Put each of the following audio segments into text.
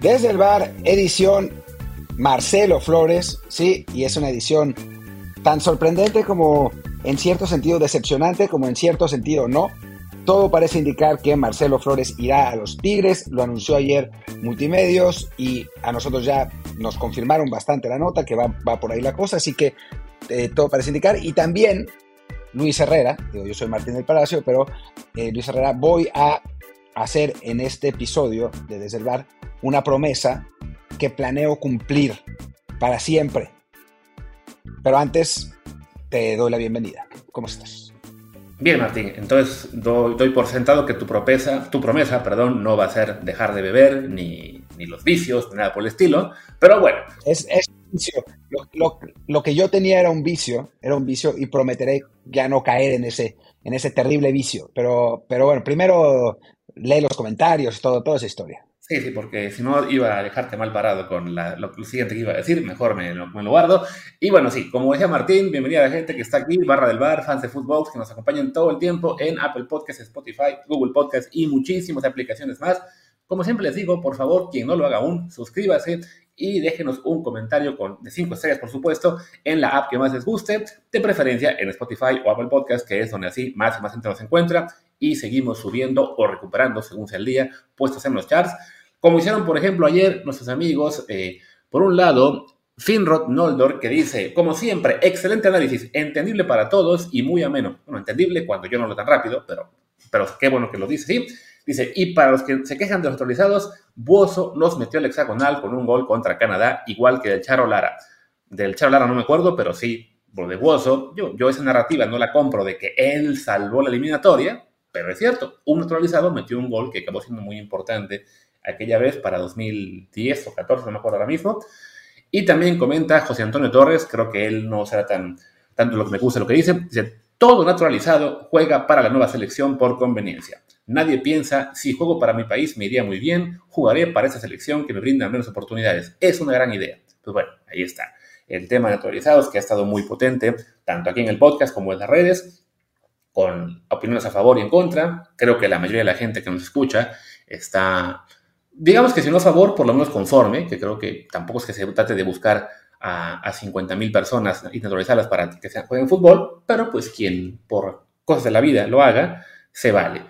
Desde el bar, edición Marcelo Flores, sí, y es una edición tan sorprendente como en cierto sentido decepcionante, como en cierto sentido no. Todo parece indicar que Marcelo Flores irá a los Tigres, lo anunció ayer Multimedios y a nosotros ya nos confirmaron bastante la nota que va, por ahí la cosa, así que eh, todo parece indicar. Y también Luis Herrera, digo, yo soy Martín del Palacio, pero eh, Luis Herrera, voy a hacer en este episodio de Desde el Bar una promesa que planeo cumplir para siempre. Pero antes te doy la bienvenida. ¿Cómo estás? Bien, Martín. Entonces doy, por sentado que tu promesa, tu promesa perdón, no va a ser dejar de beber, ni, los vicios, ni nada por el estilo. Pero bueno. Es, un vicio. Lo, que yo tenía era un vicio, era un vicio y prometeré ya no caer en ese, en ese terrible vicio. Pero, pero bueno, primero lee los comentarios, todo, toda esa historia. Sí, sí, porque si no iba a dejarte mal parado con lo, siguiente que iba a decir, mejor me, lo guardo. Y bueno, sí, como decía Martín, bienvenida a la gente que está aquí, barra del bar, fans de fútbol, que nos acompañan todo el tiempo en Apple Podcasts, Spotify, Google Podcasts y muchísimas aplicaciones más. Como siempre les digo, por favor, quien no lo haga aún, suscríbase y déjenos un comentario con, de 5 estrellas, por supuesto, en la app que más les guste, de preferencia en Spotify o Apple Podcasts, que es donde así más y más gente nos encuentra y seguimos subiendo o recuperando, según sea el día, puestos en los charts. Como hicieron, por ejemplo, ayer nuestros amigos, eh, por un lado, Finrod Noldor, que dice, como siempre, excelente análisis, entendible para todos y muy ameno. Bueno, entendible cuando yo no lo tan rápido, pero, pero qué bueno que lo dice, sí. Dice, y para los que se quejan de los actualizados, Buoso nos metió el hexagonal con un gol contra Canadá, igual que del Charo Lara. Del Charo Lara no me acuerdo, pero sí, por de Buoso, yo, yo esa narrativa no la compro de que él salvó la eliminatoria, pero es cierto, un naturalizado metió un gol que acabó siendo muy importante aquella vez para 2010 o 14, no me acuerdo ahora mismo. Y también comenta José Antonio Torres, creo que él no será tan tanto lo que me gusta lo que dice, dice, todo naturalizado juega para la nueva selección por conveniencia. Nadie piensa, si juego para mi país me iría muy bien, jugaré para esa selección que me brinda menos oportunidades. Es una gran idea. Pues bueno, ahí está. El tema de naturalizados que ha estado muy potente, tanto aquí en el podcast como en las redes, con opiniones a favor y en contra. Creo que la mayoría de la gente que nos escucha está digamos que si no a favor, por lo menos conforme, que creo que tampoco es que se trate de buscar a, a 50 mil personas naturalizadas para que se jueguen fútbol, pero pues quien por cosas de la vida lo haga, se vale.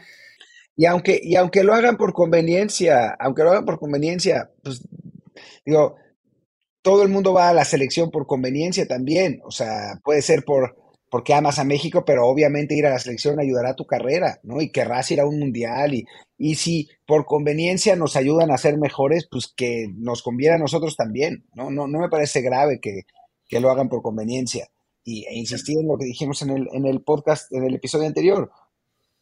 Y aunque, y aunque lo hagan por conveniencia, aunque lo hagan por conveniencia, pues digo, todo el mundo va a la selección por conveniencia también. O sea, puede ser por, porque amas a México, pero obviamente ir a la selección ayudará a tu carrera, ¿no? Y querrás ir a un mundial y, y si por conveniencia nos ayudan a ser mejores, pues que nos conviene a nosotros también, ¿no? No, no me parece grave que, lo hagan por conveniencia. Y, e insistir en lo que dijimos en el, en el podcast, en el episodio anterior.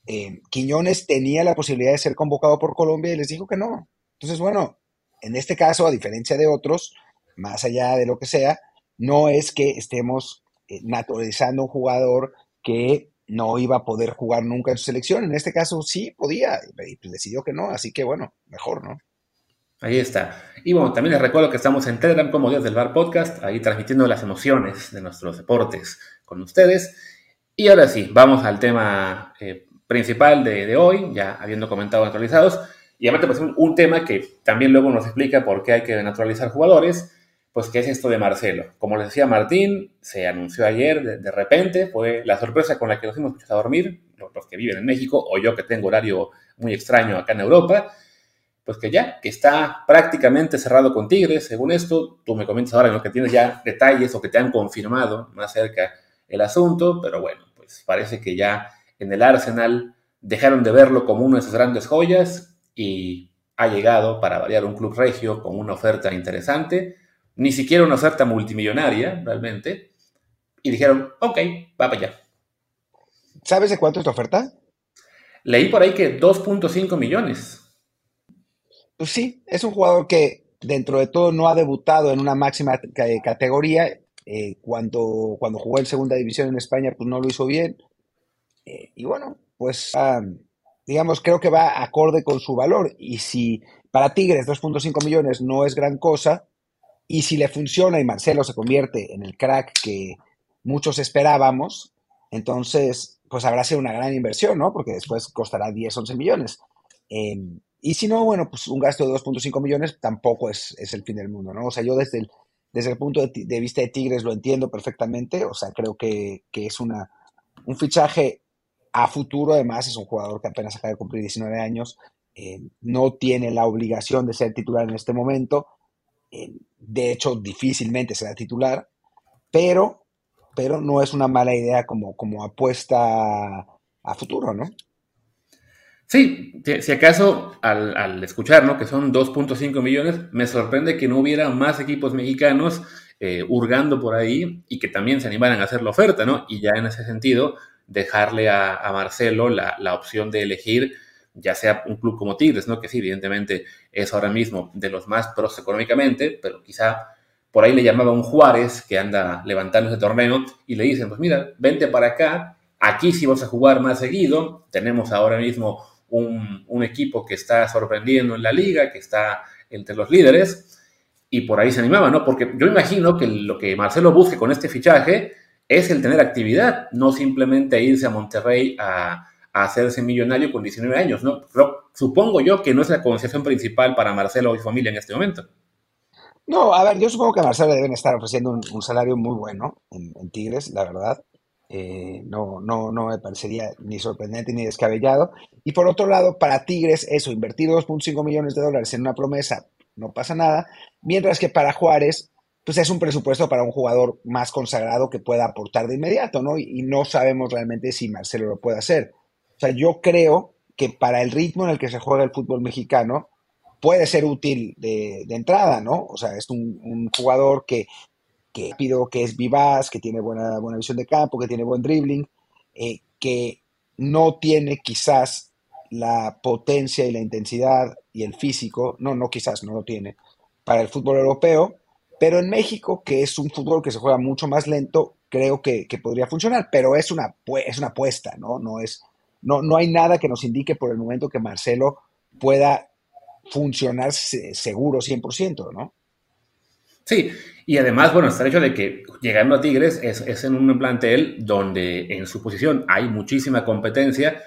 Eh, Quiñones tenía la posibilidad de ser convocado por Colombia y les dijo que no. Entonces, bueno, en este caso, a diferencia de otros, más allá de lo que sea, no es que estemos naturalizando un jugador que no iba a poder jugar nunca en su selección. En este caso sí podía, y pues decidió que no, así que bueno, mejor, ¿no? Ahí está. Y bueno, también les recuerdo que estamos en Telegram como Dios del Bar Podcast, ahí transmitiendo las emociones de nuestros deportes con ustedes. Y ahora sí, vamos al tema eh, principal de, hoy, ya habiendo comentado naturalizados. Y aparte, pues un, un tema que también luego nos explica por qué hay que naturalizar jugadores pues ¿qué es esto de Marcelo? Como les decía Martín, se anunció ayer de, repente, fue la sorpresa con la que nos hemos a dormir, los, que viven en México, o yo que tengo horario muy extraño acá en Europa, pues que ya, que está prácticamente cerrado con Tigres, según esto, tú me comentas ahora ¿no? que tienes ya detalles o que te han confirmado más cerca el asunto, pero bueno, pues parece que ya en el Arsenal dejaron de verlo como una de sus grandes joyas y ha llegado para variar un club regio con una oferta interesante ni siquiera una oferta multimillonaria, realmente, y dijeron, ok, va para allá. ¿Sabes de cuánto es la oferta? Leí por ahí que 2.5 millones. Pues sí, es un jugador que dentro de todo no ha debutado en una máxima categoría. Eh, cuando, cuando jugó en segunda división en España, pues no lo hizo bien. Eh, y bueno, pues digamos, creo que va acorde con su valor. Y si para Tigres 2.5 millones no es gran cosa, y si le funciona y Marcelo se convierte en el crack que muchos esperábamos, entonces pues habrá sido una gran inversión, ¿no? Porque después costará 10, 11 millones. Em, y si no, bueno, pues un gasto de 2.5 millones tampoco es, es, el fin del mundo, ¿no? O sea, yo desde el, desde el punto de, vista de Tigres lo entiendo perfectamente, o sea, creo que, que, es una, un fichaje a futuro, además es un jugador que apenas acaba de cumplir 19 años, eh, no tiene la obligación de ser titular en este momento, eh, de hecho difícilmente será titular, pero, pero no es una mala idea como, como apuesta a futuro, ¿no? Sí, si acaso al, escuchar ¿no? que son 2.5 millones, me sorprende que no hubiera más equipos mexicanos eh, hurgando por ahí y que también se animaran a hacer la oferta, ¿no? Y ya en ese sentido, dejarle a, Marcelo la, opción de elegir ya sea un club como Tigres, ¿no? Que sí, evidentemente es ahora mismo de los más pros económicamente, pero quizá por ahí le llamaba un Juárez que anda levantando ese torneo y le dicen, pues mira, vente para acá, aquí sí vas a jugar más seguido, tenemos ahora mismo un, equipo que está sorprendiendo en la liga, que está entre los líderes, y por ahí se animaba, ¿no? Porque yo imagino que lo que Marcelo busque con este fichaje es el tener actividad, no simplemente irse a Monterrey a, hacerse millonario con 19 años, ¿no? supongo yo que no es la concepción principal para Marcelo y familia en este momento. No, a ver, yo supongo que a Marcelo deben estar ofreciendo un, salario muy bueno en, Tigres, la verdad. Eh, no, no, no me parecería ni sorprendente ni descabellado. Y por otro lado, para Tigres, eso, invertir 2.5 millones de dólares en una promesa, no pasa nada. Mientras que para Juárez, pues es un presupuesto para un jugador más consagrado que pueda aportar de inmediato, ¿no? Y, no sabemos realmente si Marcelo lo puede hacer. O sea, yo creo que para el ritmo en el que se juega el fútbol mexicano, puede ser útil de, entrada, ¿no? O sea, es un jugador que que pido que es vivaz, que tiene buena, buena visión de campo, que tiene buen dribbling, eh, que no tiene quizás la potencia y la intensidad y el físico, no, no quizás, no lo tiene, para el fútbol europeo, pero en México, que es un fútbol que se juega mucho más lento, creo que, podría funcionar, pero es una, es una apuesta, ¿no? No, es, no, no hay nada que nos indique por el momento que Marcelo pueda funcionar seguro 100%, ¿no? Sí, y además, bueno, está el hecho de que llegando a Tigres es, en un plantel donde en su posición hay muchísima competencia,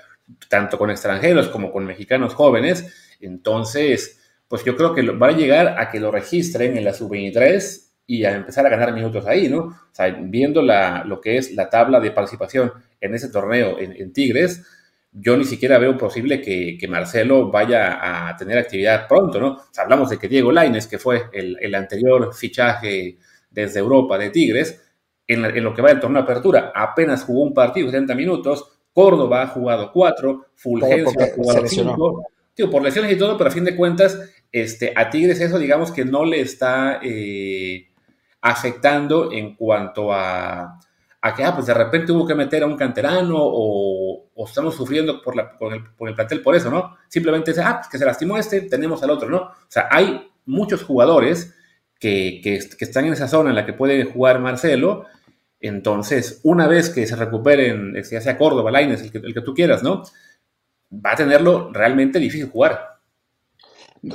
tanto con extranjeros como con mexicanos jóvenes. Entonces, pues yo creo que va a llegar a que lo registren en la sub-23 y a empezar a ganar minutos ahí, ¿no? O sea, viendo la, lo que es la tabla de participación en ese torneo en Tigres, yo ni siquiera veo posible que, Marcelo vaya a tener actividad pronto, ¿no? hablamos de que Diego Laines, que fue el, anterior fichaje desde Europa de Tigres, en, lo que va del torneo de apertura, apenas jugó un partido, 70 minutos, Córdoba ha jugado cuatro, Fulgencio ha jugado cinco, por lesiones y todo, pero a fin de cuentas, este, a Tigres eso digamos que no le está eh, afectando en cuanto a a que, ah, pues de repente hubo que meter a un canterano o, estamos sufriendo por, la, por, el, por, el, plantel por eso, ¿no? Simplemente es, ah, pues que se lastimó este, tenemos al otro, ¿no? O sea, hay muchos jugadores que, que, están en esa zona en la que puede jugar Marcelo. Entonces, una vez que se recuperen, ya sea Córdoba, Laines, el que, el que tú quieras, ¿no? Va a tenerlo realmente difícil jugar.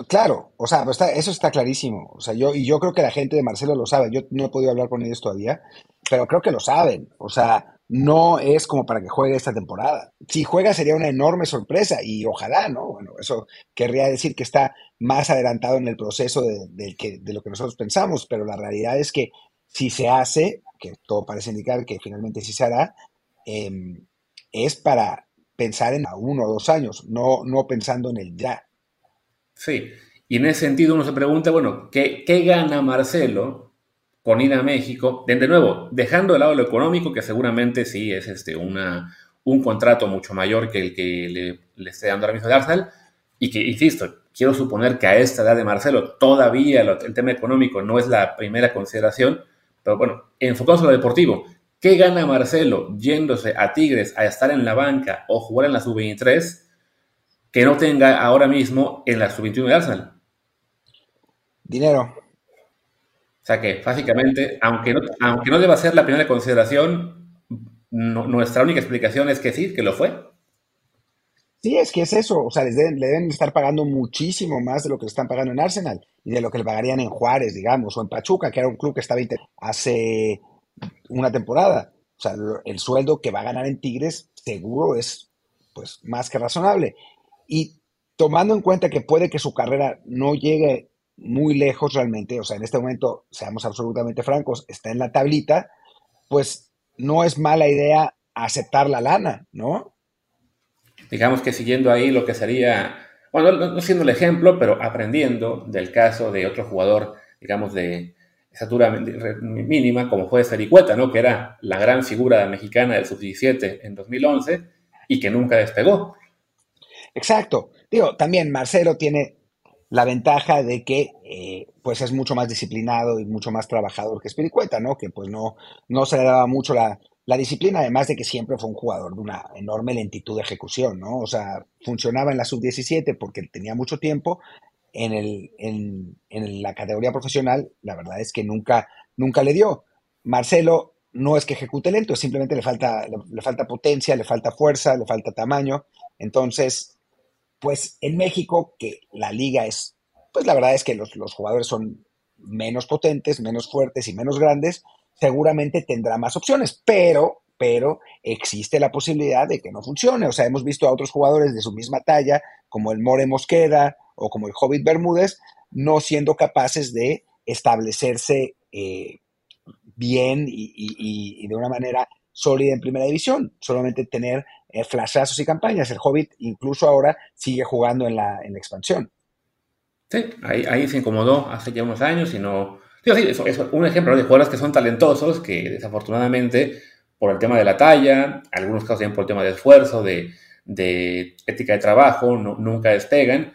Claro, o sea, pues eso está clarísimo. O sea, yo, y yo creo que la gente de Marcelo lo sabe. Yo no he podido hablar con ellos todavía, pero creo que lo saben. O sea, no es como para que juegue esta temporada. Si juega sería una enorme sorpresa y ojalá, ¿no? Bueno, eso querría decir que está más adelantado en el proceso de, lo que nosotros pensamos, pero la realidad es que si se hace, que todo parece indicar que finalmente sí se hará, em, es para pensar en a uno o dos años, no, no pensando en el ya. Sí, y en ese sentido uno se pregunta, bueno, ¿qué, qué gana Marcelo con ir a México? De, nuevo, dejando de lado lo económico, que seguramente sí es este, una, un contrato mucho mayor que el que le, le esté dando ahora mismo de Arsenal, y que, insisto, quiero suponer que a esta edad de Marcelo todavía el tema económico no es la primera consideración, pero bueno, enfocados en lo deportivo, ¿qué gana Marcelo yéndose a Tigres a estar en la banca o jugar en la sub-23? que no tenga ahora mismo en la sub-21 de Arsenal? Dinero. O sea que, básicamente, aunque no, aunque no deba ser la primera consideración, nuestra única explicación es que sí, que lo fue. Sí, es que es eso. O sea, les deben, le deben estar pagando muchísimo más de lo que le están pagando en Arsenal y de lo que le pagarían en Juárez, digamos, o en Pachuca, que era un club que estaba hace una temporada. O sea, el sueldo que va a ganar en Tigres seguro es pues más que razonable. Y tomando en cuenta que puede que su carrera no llegue muy lejos realmente, o sea, en este momento, seamos absolutamente francos, está en la tablita, pues no es mala idea aceptar la lana, ¿no? Digamos que siguiendo ahí lo que sería, bueno, no siendo el ejemplo, pero aprendiendo del caso de otro jugador, digamos, de estatura mínima, como fue Sericueta, ¿no? Que era la gran figura mexicana del sub-17 en 2011 y que nunca despegó. Exacto. Digo, también Marcelo tiene la ventaja de que eh, pues es mucho más disciplinado y mucho más trabajador que Espiricueta, ¿no? Que pues no, no se le daba mucho la, disciplina, además de que siempre fue un jugador de una enorme lentitud de ejecución, ¿no? O sea, funcionaba en la sub-17 porque tenía mucho tiempo. En, el, en, en, la categoría profesional, la verdad es que nunca, nunca le dio. Marcelo no es que ejecute lento, simplemente le falta, le falta potencia, le falta fuerza, le falta tamaño. Entonces, pues en México, que la liga es, pues la verdad es que los, jugadores son menos potentes, menos fuertes y menos grandes, seguramente tendrá más opciones, pero, pero existe la posibilidad de que no funcione. O sea, hemos visto a otros jugadores de su misma talla, como el More Mosqueda o como el Hobbit Bermúdez, no siendo capaces de establecerse eh, bien y, de una manera sólida en primera división, solamente tener eh, flashazos y campañas. El Hobbit incluso ahora sigue jugando en la, en la expansión. Sí, ahí, se incomodó hace ya unos años y no... es un ejemplo de jugadores que son talentosos, que desafortunadamente por el tema de la talla, algunos casos también por el tema de esfuerzo, de, de ética de trabajo, nunca despegan.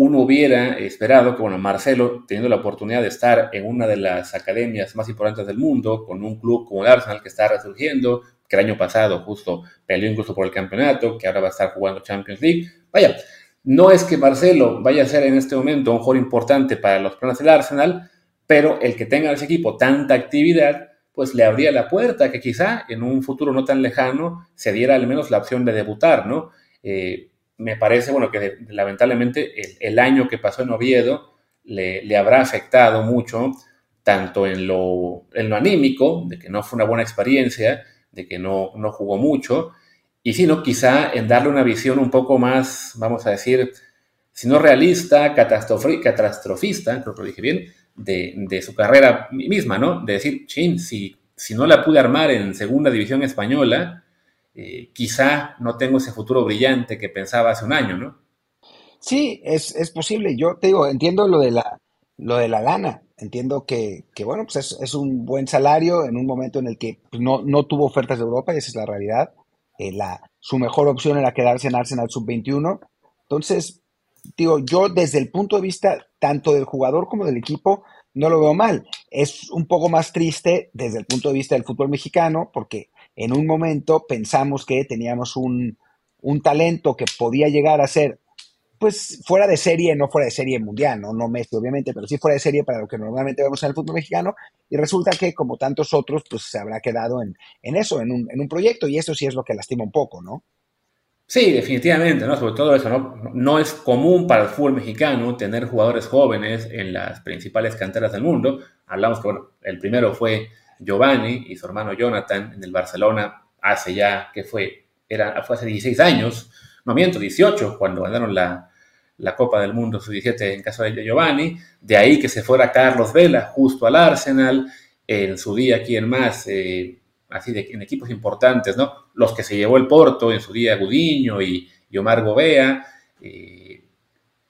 Uno hubiera esperado que, bueno, Marcelo, teniendo la oportunidad de estar en una de las academias más importantes del mundo, con un club como el Arsenal que está resurgiendo, que el año pasado justo peleó incluso por el campeonato, que ahora va a estar jugando Champions League. Vaya, no es que Marcelo vaya a ser en este momento un jugador importante para los planes del Arsenal, pero el que tenga en ese equipo tanta actividad, pues le abría la puerta que quizá en un futuro no tan lejano se diera al menos la opción de debutar, ¿no? Eh, me parece, bueno, que lamentablemente el, año que pasó en Oviedo le, habrá afectado mucho, tanto en lo, en lo anímico, de que no fue una buena experiencia, de que no, no jugó mucho, y sino quizá en darle una visión un poco más, vamos a decir, si no realista, catastrofista, creo que lo dije bien, de, su carrera misma, ¿no? De decir, chin, si, si no la pude armar en segunda división española, eh, quizá no tengo ese futuro brillante que pensaba hace un año, ¿no? Sí, es, es posible. Yo te digo, entiendo lo de la, lo de la lana. Entiendo que, bueno, pues es, un buen salario en un momento en el que pues, no, no tuvo ofertas de Europa y esa es la realidad. Eh, la, su mejor opción era quedarse en Arsenal Sub-21. Entonces, digo, yo desde el punto de vista tanto del jugador como del equipo, no lo veo mal. Es un poco más triste desde el punto de vista del fútbol mexicano, porque en un momento pensamos que teníamos un, un talento que podía llegar a ser pues fuera de serie, no fuera de serie mundial, no, no Messi obviamente, pero sí fuera de serie para lo que normalmente vemos en el fútbol mexicano, y resulta que como tantos otros, pues se habrá quedado en, eso, en un, en un proyecto, y eso sí es lo que lastima un poco, ¿no? Sí, definitivamente, ¿no? Sobre todo eso, ¿no? No es común para el fútbol mexicano tener jugadores jóvenes en las principales canteras del mundo. Hablamos que, bueno, el primero fue Giovanni y su hermano Jonathan en el Barcelona hace ya, que fue? Era, fue hace 16 años, no miento, 18, cuando ganaron la, la Copa del Mundo sub-17 en caso de Giovanni, de ahí que se fuera Carlos Vela justo al Arsenal, en su día aquí en más, eh, así de, en equipos importantes, ¿no? Los que se llevó el Porto, en su día Gudiño y, Omar Gobea, eh,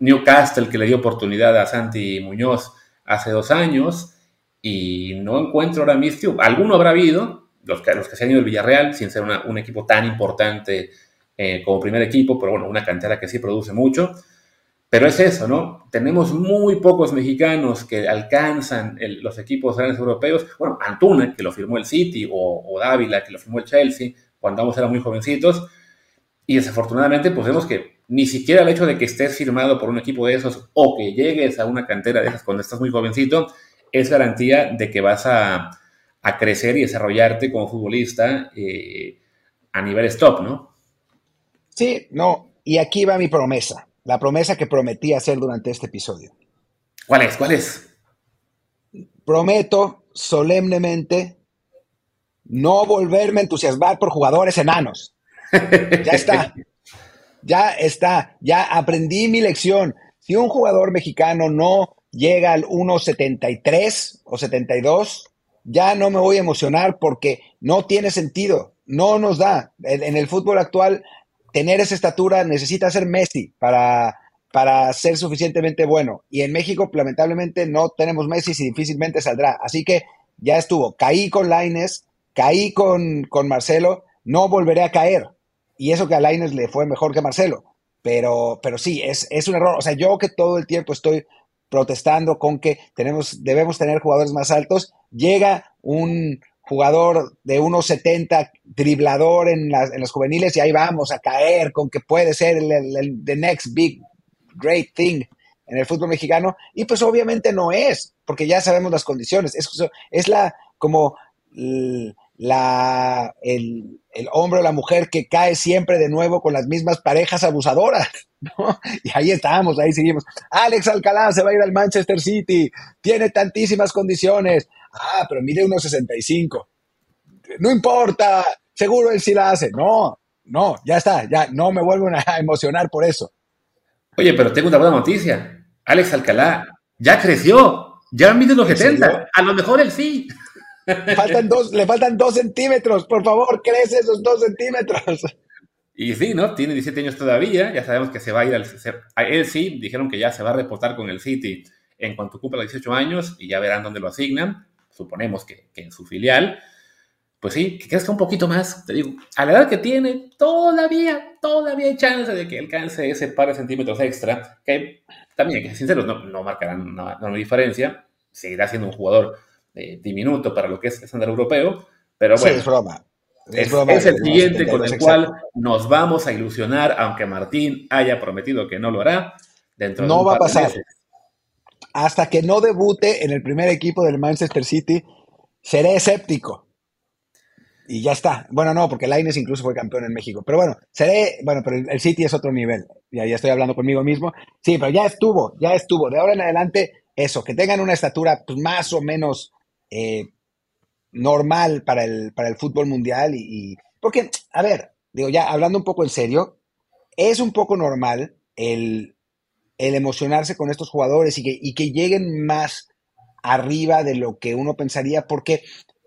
Newcastle que le dio oportunidad a Santi Muñoz hace dos años, y no encuentro ahora mismo, alguno habrá habido, los que, los que se han ido del Villarreal, sin ser un equipo tan importante eh, como primer equipo, pero bueno, una cantera que sí produce mucho, pero es eso, ¿no? Tenemos muy pocos mexicanos que alcanzan los equipos grandes europeos. Bueno, Antuna, que lo firmó el City, o, Dávila, que lo firmó el Chelsea, cuando ambos eran muy jovencitos. Y desafortunadamente, pues vemos que ni siquiera el hecho de que estés firmado por un equipo de esos o que llegues a una cantera de esas cuando estás muy jovencito, es garantía de que vas a, crecer y desarrollarte como futbolista eh, a nivel top, ¿no? Sí, no. Y aquí va mi promesa la promesa que prometí hacer durante este episodio. ¿Cuál es? ¿Cuál es? Prometo solemnemente no volverme a entusiasmar por jugadores enanos. Ya está. ya está, ya aprendí mi lección. Si un jugador mexicano no llega al 1.73 o 72, ya no me voy a emocionar porque no tiene sentido, no nos da. En, el fútbol actual, tener esa estatura necesita ser Messi para, para ser suficientemente bueno. Y en México, lamentablemente, no tenemos Messi y difícilmente saldrá. Así que ya estuvo. Caí con Laines, caí con, con Marcelo, no volveré a caer. Y eso que a Laines le fue mejor que Marcelo. Pero, pero sí, es, es un error. O sea, yo que todo el tiempo estoy protestando con que tenemos, debemos tener jugadores más altos. Llega un jugador de 1.70, driblador en las, en los juveniles y ahí vamos a caer con que puede ser el, the next big great thing en el fútbol mexicano y pues obviamente no es, porque ya sabemos las condiciones. Es, es la como la, el, el, hombre o la mujer que cae siempre de nuevo con las mismas parejas abusadoras. ¿no? Y ahí estamos, ahí seguimos. Alex Alcalá se va a ir al Manchester City, tiene tantísimas condiciones. Ah, pero mide 1,65. No importa, seguro él sí la hace. No, no, ya está, ya no me vuelvo a emocionar por eso. Oye, pero tengo una buena noticia. Alex Alcalá ya creció, ya mide los 70. A lo mejor él sí. Faltan dos, le faltan dos centímetros, por favor, crece esos dos centímetros. Y sí, ¿no? Tiene 17 años todavía, ya sabemos que se va a ir al... A él sí, dijeron que ya se va a reportar con el City en cuanto cumpla los 18 años y ya verán dónde lo asignan, suponemos que, en su filial. Pues sí, que crezca un poquito más, te digo, a la edad que tiene, todavía, todavía hay chance de que alcance ese par de centímetros extra, que también, que sinceros, no, no marcarán una, una diferencia, seguirá siendo un jugador eh, diminuto para lo que es el estándar europeo, pero bueno. es broma. Es, el siguiente con el cual nos vamos a ilusionar, aunque Martín haya prometido que no lo hará. Dentro no va a pasar. Hasta que no debute en el primer equipo del Manchester City, seré escéptico. Y ya está. Bueno, no, porque Laines incluso fue campeón en México. Pero bueno, seré. Bueno, pero el City es otro nivel. Ya, ya estoy hablando conmigo mismo. Sí, pero ya estuvo, ya estuvo. De ahora en adelante, eso, que tengan una estatura pues, más o menos eh, normal para el, para el fútbol mundial y, porque, a ver, digo ya hablando un poco en serio, es un poco normal el, el emocionarse con estos jugadores y que, y que lleguen más arriba de lo que uno pensaría, porque,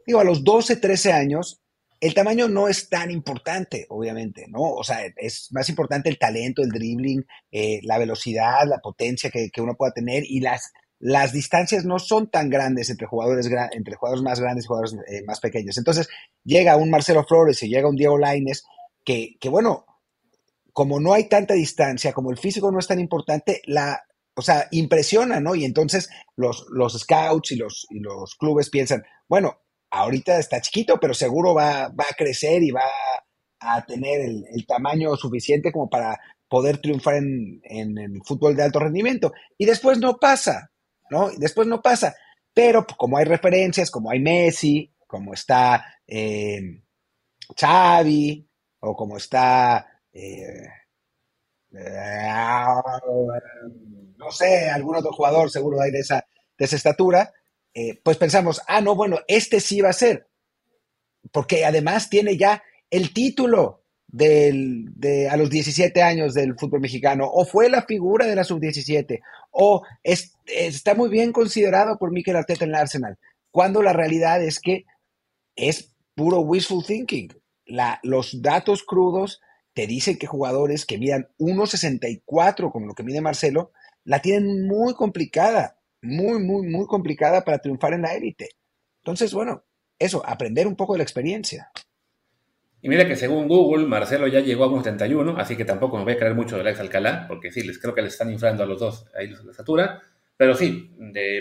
digo, a los 12, 13 años, el tamaño no es tan importante, obviamente, ¿no? O sea, es más importante el talento, el dribbling, eh, la velocidad, la potencia que, que, uno pueda tener y las, las distancias no son tan grandes entre jugadores, entre jugadores más grandes y jugadores eh, más pequeños. Entonces, llega un Marcelo Flores y llega un Diego Laines, que, que, bueno, como no hay tanta distancia, como el físico no es tan importante, la, o sea, impresiona, ¿no? Y entonces los, los scouts y los, y los clubes piensan, bueno, ahorita está chiquito, pero seguro va, va a crecer y va a tener el, tamaño suficiente como para poder triunfar en, en el fútbol de alto rendimiento. Y después no pasa, ¿no? Después no pasa. Pero como hay referencias, como hay Messi, como está eh, Xavi, o como está, eh, eh, no sé, algún otro jugador seguro hay de esa, de esa estatura, pues pensamos, ah, no, bueno, este sí va a ser, porque además tiene ya el título, del, de, a los 17 años del fútbol mexicano, o fue la figura de la sub-17, o es, está muy bien considerado por Mikel Arteta en el Arsenal, cuando la realidad es que es puro wishful thinking. La, los datos crudos te dicen que jugadores que midan 1.64, como lo que mide Marcelo, la tienen muy complicada, muy, muy, muy complicada para triunfar en la élite. Entonces, bueno, eso, aprender un poco de la experiencia. Y mira que según Google, Marcelo ya llegó a 1.71, así que tampoco me voy a creer mucho del ex Alcalá, porque sí, les creo que les están inflando a los dos ahí la estatura. Pero sí,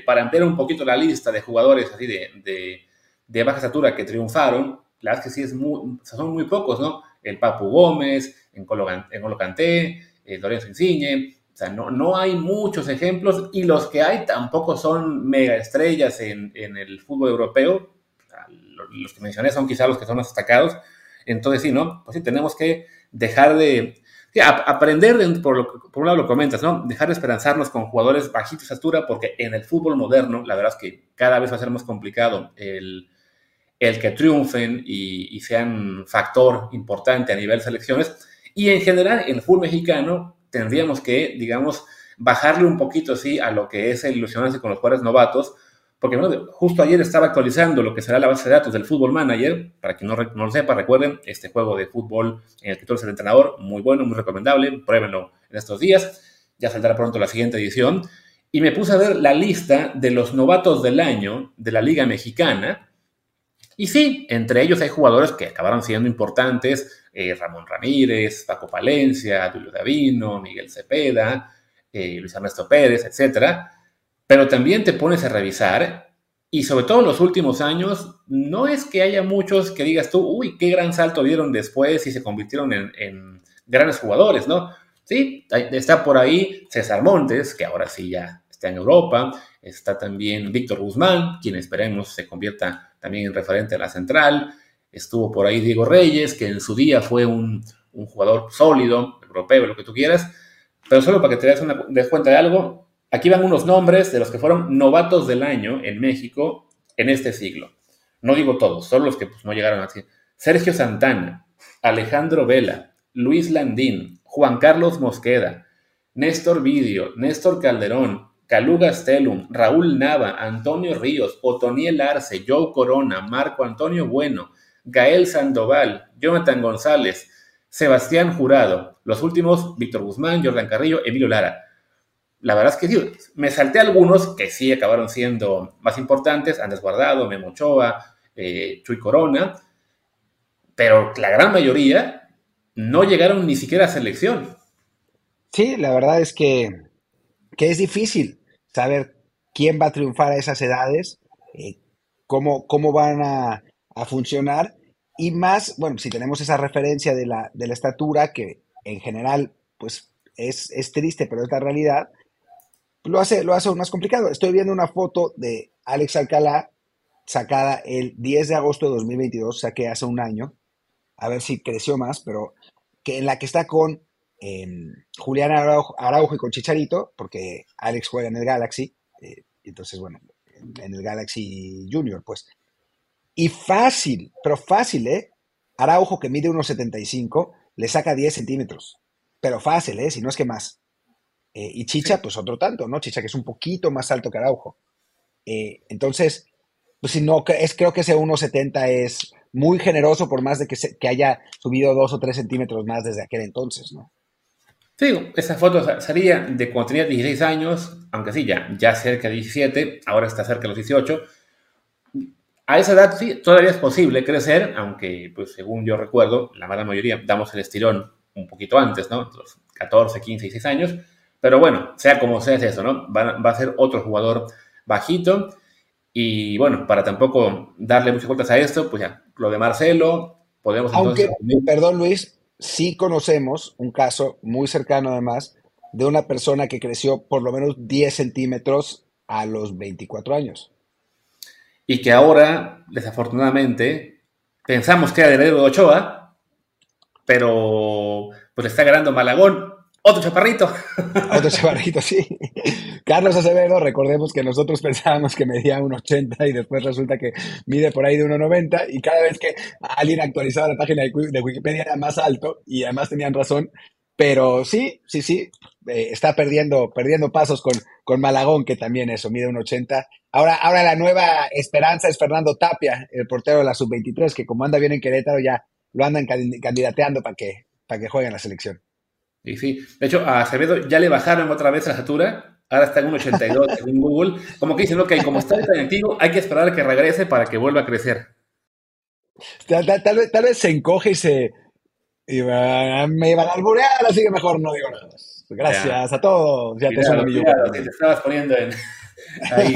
para ampliar un poquito la lista de jugadores así de, de, baja estatura que triunfaron, la verdad es que sí es muy, son muy pocos, ¿no? El Papu Gómez, en Colocanté, el Lorenzo Insigne, o sea, no, no hay muchos ejemplos y los que hay tampoco son mega estrellas en, en el fútbol europeo. Los que mencioné son quizá los que son más destacados, entonces, sí, ¿no? Pues sí, tenemos que dejar de aprender, por, por, un lado lo comentas, ¿no? Dejar de esperanzarnos con jugadores bajitos de estatura, porque en el fútbol moderno, la verdad es que cada vez va a ser más complicado el, el que triunfen y, sean factor importante a nivel selecciones. Y en general, en el fútbol mexicano, tendríamos que, digamos, bajarle un poquito, sí, a lo que es el ilusionarse con los jugadores novatos, porque justo ayer estaba actualizando lo que será la base de datos del Fútbol Manager, para quien no, no, lo sepa, recuerden, este juego de fútbol en el que tú eres el entrenador, muy bueno, muy recomendable, pruébenlo en estos días, ya saldrá pronto la siguiente edición, y me puse a ver la lista de los novatos del año de la Liga Mexicana, y sí, entre ellos hay jugadores que acabaron siendo importantes, eh, Ramón Ramírez, Paco Palencia, Julio Davino, Miguel Cepeda, eh, Luis Ernesto Pérez, etcétera, pero también te pones a revisar y sobre todo en los últimos años, no es que haya muchos que digas tú, uy, qué gran salto dieron después y se convirtieron en, grandes jugadores, ¿no? Sí, está por ahí César Montes, que ahora sí ya está en Europa, está también Víctor Guzmán, quien esperemos se convierta también en referente a la central, estuvo por ahí Diego Reyes, que en su día fue un, jugador sólido, europeo, lo que tú quieras, pero solo para que te una, des cuenta de algo, Aquí van unos nombres de los que fueron novatos del año en México en este siglo. No digo todos, solo los que pues, no llegaron así. Sergio Santana, Alejandro Vela, Luis Landín, Juan Carlos Mosqueda, Néstor Vidio, Néstor Calderón, Calú Gastelum, Raúl Nava, Antonio Ríos, Otoniel Arce, Joe Corona, Marco Antonio Bueno, Gael Sandoval, Jonathan González, Sebastián Jurado, los últimos, Víctor Guzmán, Jordan Carrillo, Emilio Lara la verdad es que me salté algunos que sí acabaron siendo más importantes, Andrés Guardado, Memo Ochoa, eh, Chuy Corona, pero la gran mayoría no llegaron ni siquiera a selección. Sí, la verdad es que, es difícil saber quién va a triunfar a esas edades, eh, cómo, cómo, van a, funcionar, y más, bueno, si tenemos esa referencia de la, de la estatura, que en general, pues es, es triste, pero es la realidad, lo hace, lo hace aún más complicado. Estoy viendo una foto de Alex Alcalá sacada el 10 de agosto de 2022, saqué hace un año, a ver si creció más, pero que en la que está con eh, Julián Araujo, y con Chicharito, porque Alex juega en el Galaxy, eh, entonces, bueno, en, el Galaxy Junior, pues. Y fácil, pero fácil, ¿eh? Araujo, que mide 1,75, le saca 10 centímetros. Pero fácil, ¿eh? Si no es que más. Eh, y Chicha, pues otro tanto, ¿no? Chicha que es un poquito más alto que Araujo. Eh, entonces, pues si no, es, creo que ese 1,70 es muy generoso por más de que, que haya subido dos o tres centímetros más desde aquel entonces, ¿no? Sí, esa foto sería de cuando tenía 16 años, aunque sí, ya, ya cerca de 17, ahora está cerca de los 18. A esa edad sí, todavía es posible crecer, aunque, pues según yo recuerdo, la mala mayoría damos el estirón un poquito antes, ¿no? Los 14, 15, 16 años. Pero bueno, sea como sea es eso, ¿no? Va, a ser otro jugador bajito. Y bueno, para tampoco darle muchas vueltas a esto, pues ya, lo de Marcelo, podemos Aunque, perdón Luis, sí conocemos un caso muy cercano además de una persona que creció por lo menos 10 centímetros a los 24 años. Y que ahora, desafortunadamente, pensamos que era de Ochoa, pero pues está ganando Malagón otro chaparrito. Otro chaparrito, sí. Carlos Acevedo, recordemos que nosotros pensábamos que medía un 80 y después resulta que mide por ahí de 1,90 y cada vez que alguien actualizaba la página de Wikipedia era más alto y además tenían razón. Pero sí, sí, sí, eh, está perdiendo, perdiendo pasos con, con Malagón, que también eso, mide un 80. Ahora, ahora la nueva esperanza es Fernando Tapia, el portero de la sub-23, que como anda bien en Querétaro ya lo andan candidateando para que, para que juegue en la selección. Y sí, de hecho, a Acevedo ya le bajaron otra vez la estatura, ahora está en un 82 en Google. Como que dicen, ok, como está tan antiguo, hay que esperar a que regrese para que vuelva a crecer. Tal, vez, tal vez se encoge y se. Y me iban a alburear, así que mejor no digo nada Gracias a todos. Ya te, te estabas poniendo en ahí,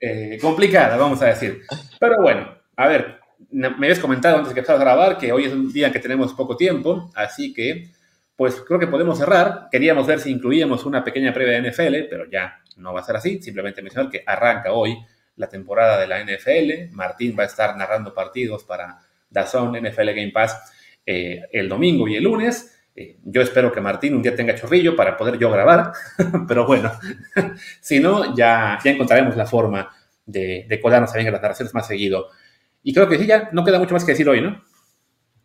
eh, complicada, vamos a decir. Pero bueno, a ver, me habías comentado antes que empezara a grabar que hoy es un día en que tenemos poco tiempo, así que pues creo que podemos cerrar. Queríamos ver si incluíamos una pequeña previa de NFL, pero ya no va a ser así. Simplemente mencionar que arranca hoy la temporada de la NFL. Martín va a estar narrando partidos para DAZN NFL Game Pass eh, el domingo y el lunes. Eh, yo espero que Martín un día tenga chorrillo para poder yo grabar, pero bueno, si no, ya, ya encontraremos la forma de, de colarnos también en las narraciones más seguido. Y creo que sí, ya no queda mucho más que decir hoy, ¿no?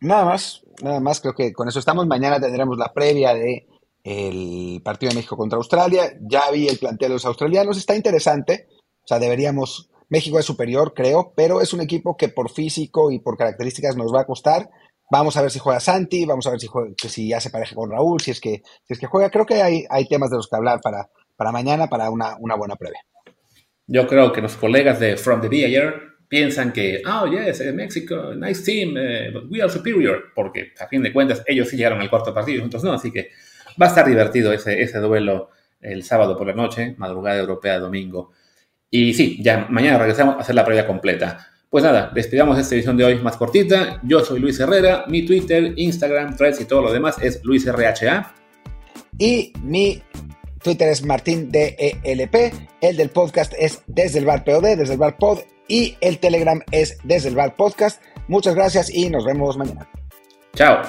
Nada más, nada más, creo que con eso estamos. Mañana tendremos la previa de el partido de México contra Australia. Ya vi el plantel de los australianos, está interesante. O sea, deberíamos, México es superior, creo, pero es un equipo que por físico y por características nos va a costar. Vamos a ver si juega Santi, vamos a ver si, si ya se pareja con Raúl, si es que, si es que juega. Creo que hay, hay temas de los que hablar para, para mañana, para una, una buena previa. Yo creo que los colegas de From the ayer piensan que, oh, yes, eh, México, nice team, eh, but we are superior, porque a fin de cuentas ellos sí llegaron al cuarto partido, nosotros no, así que va a estar divertido ese, ese duelo el sábado por la noche, madrugada europea, domingo. Y sí, ya mañana regresamos a hacer la previa completa. Pues nada, despidamos esta edición de hoy más cortita. Yo soy Luis Herrera, mi Twitter, Instagram, Threads y todo lo demás es LuisRHA. Y mi Twitter es Martín DELP, el del podcast es desde el bar POD, desde el bar Pod, y el Telegram es desde el podcast. Muchas gracias y nos vemos mañana. Chao.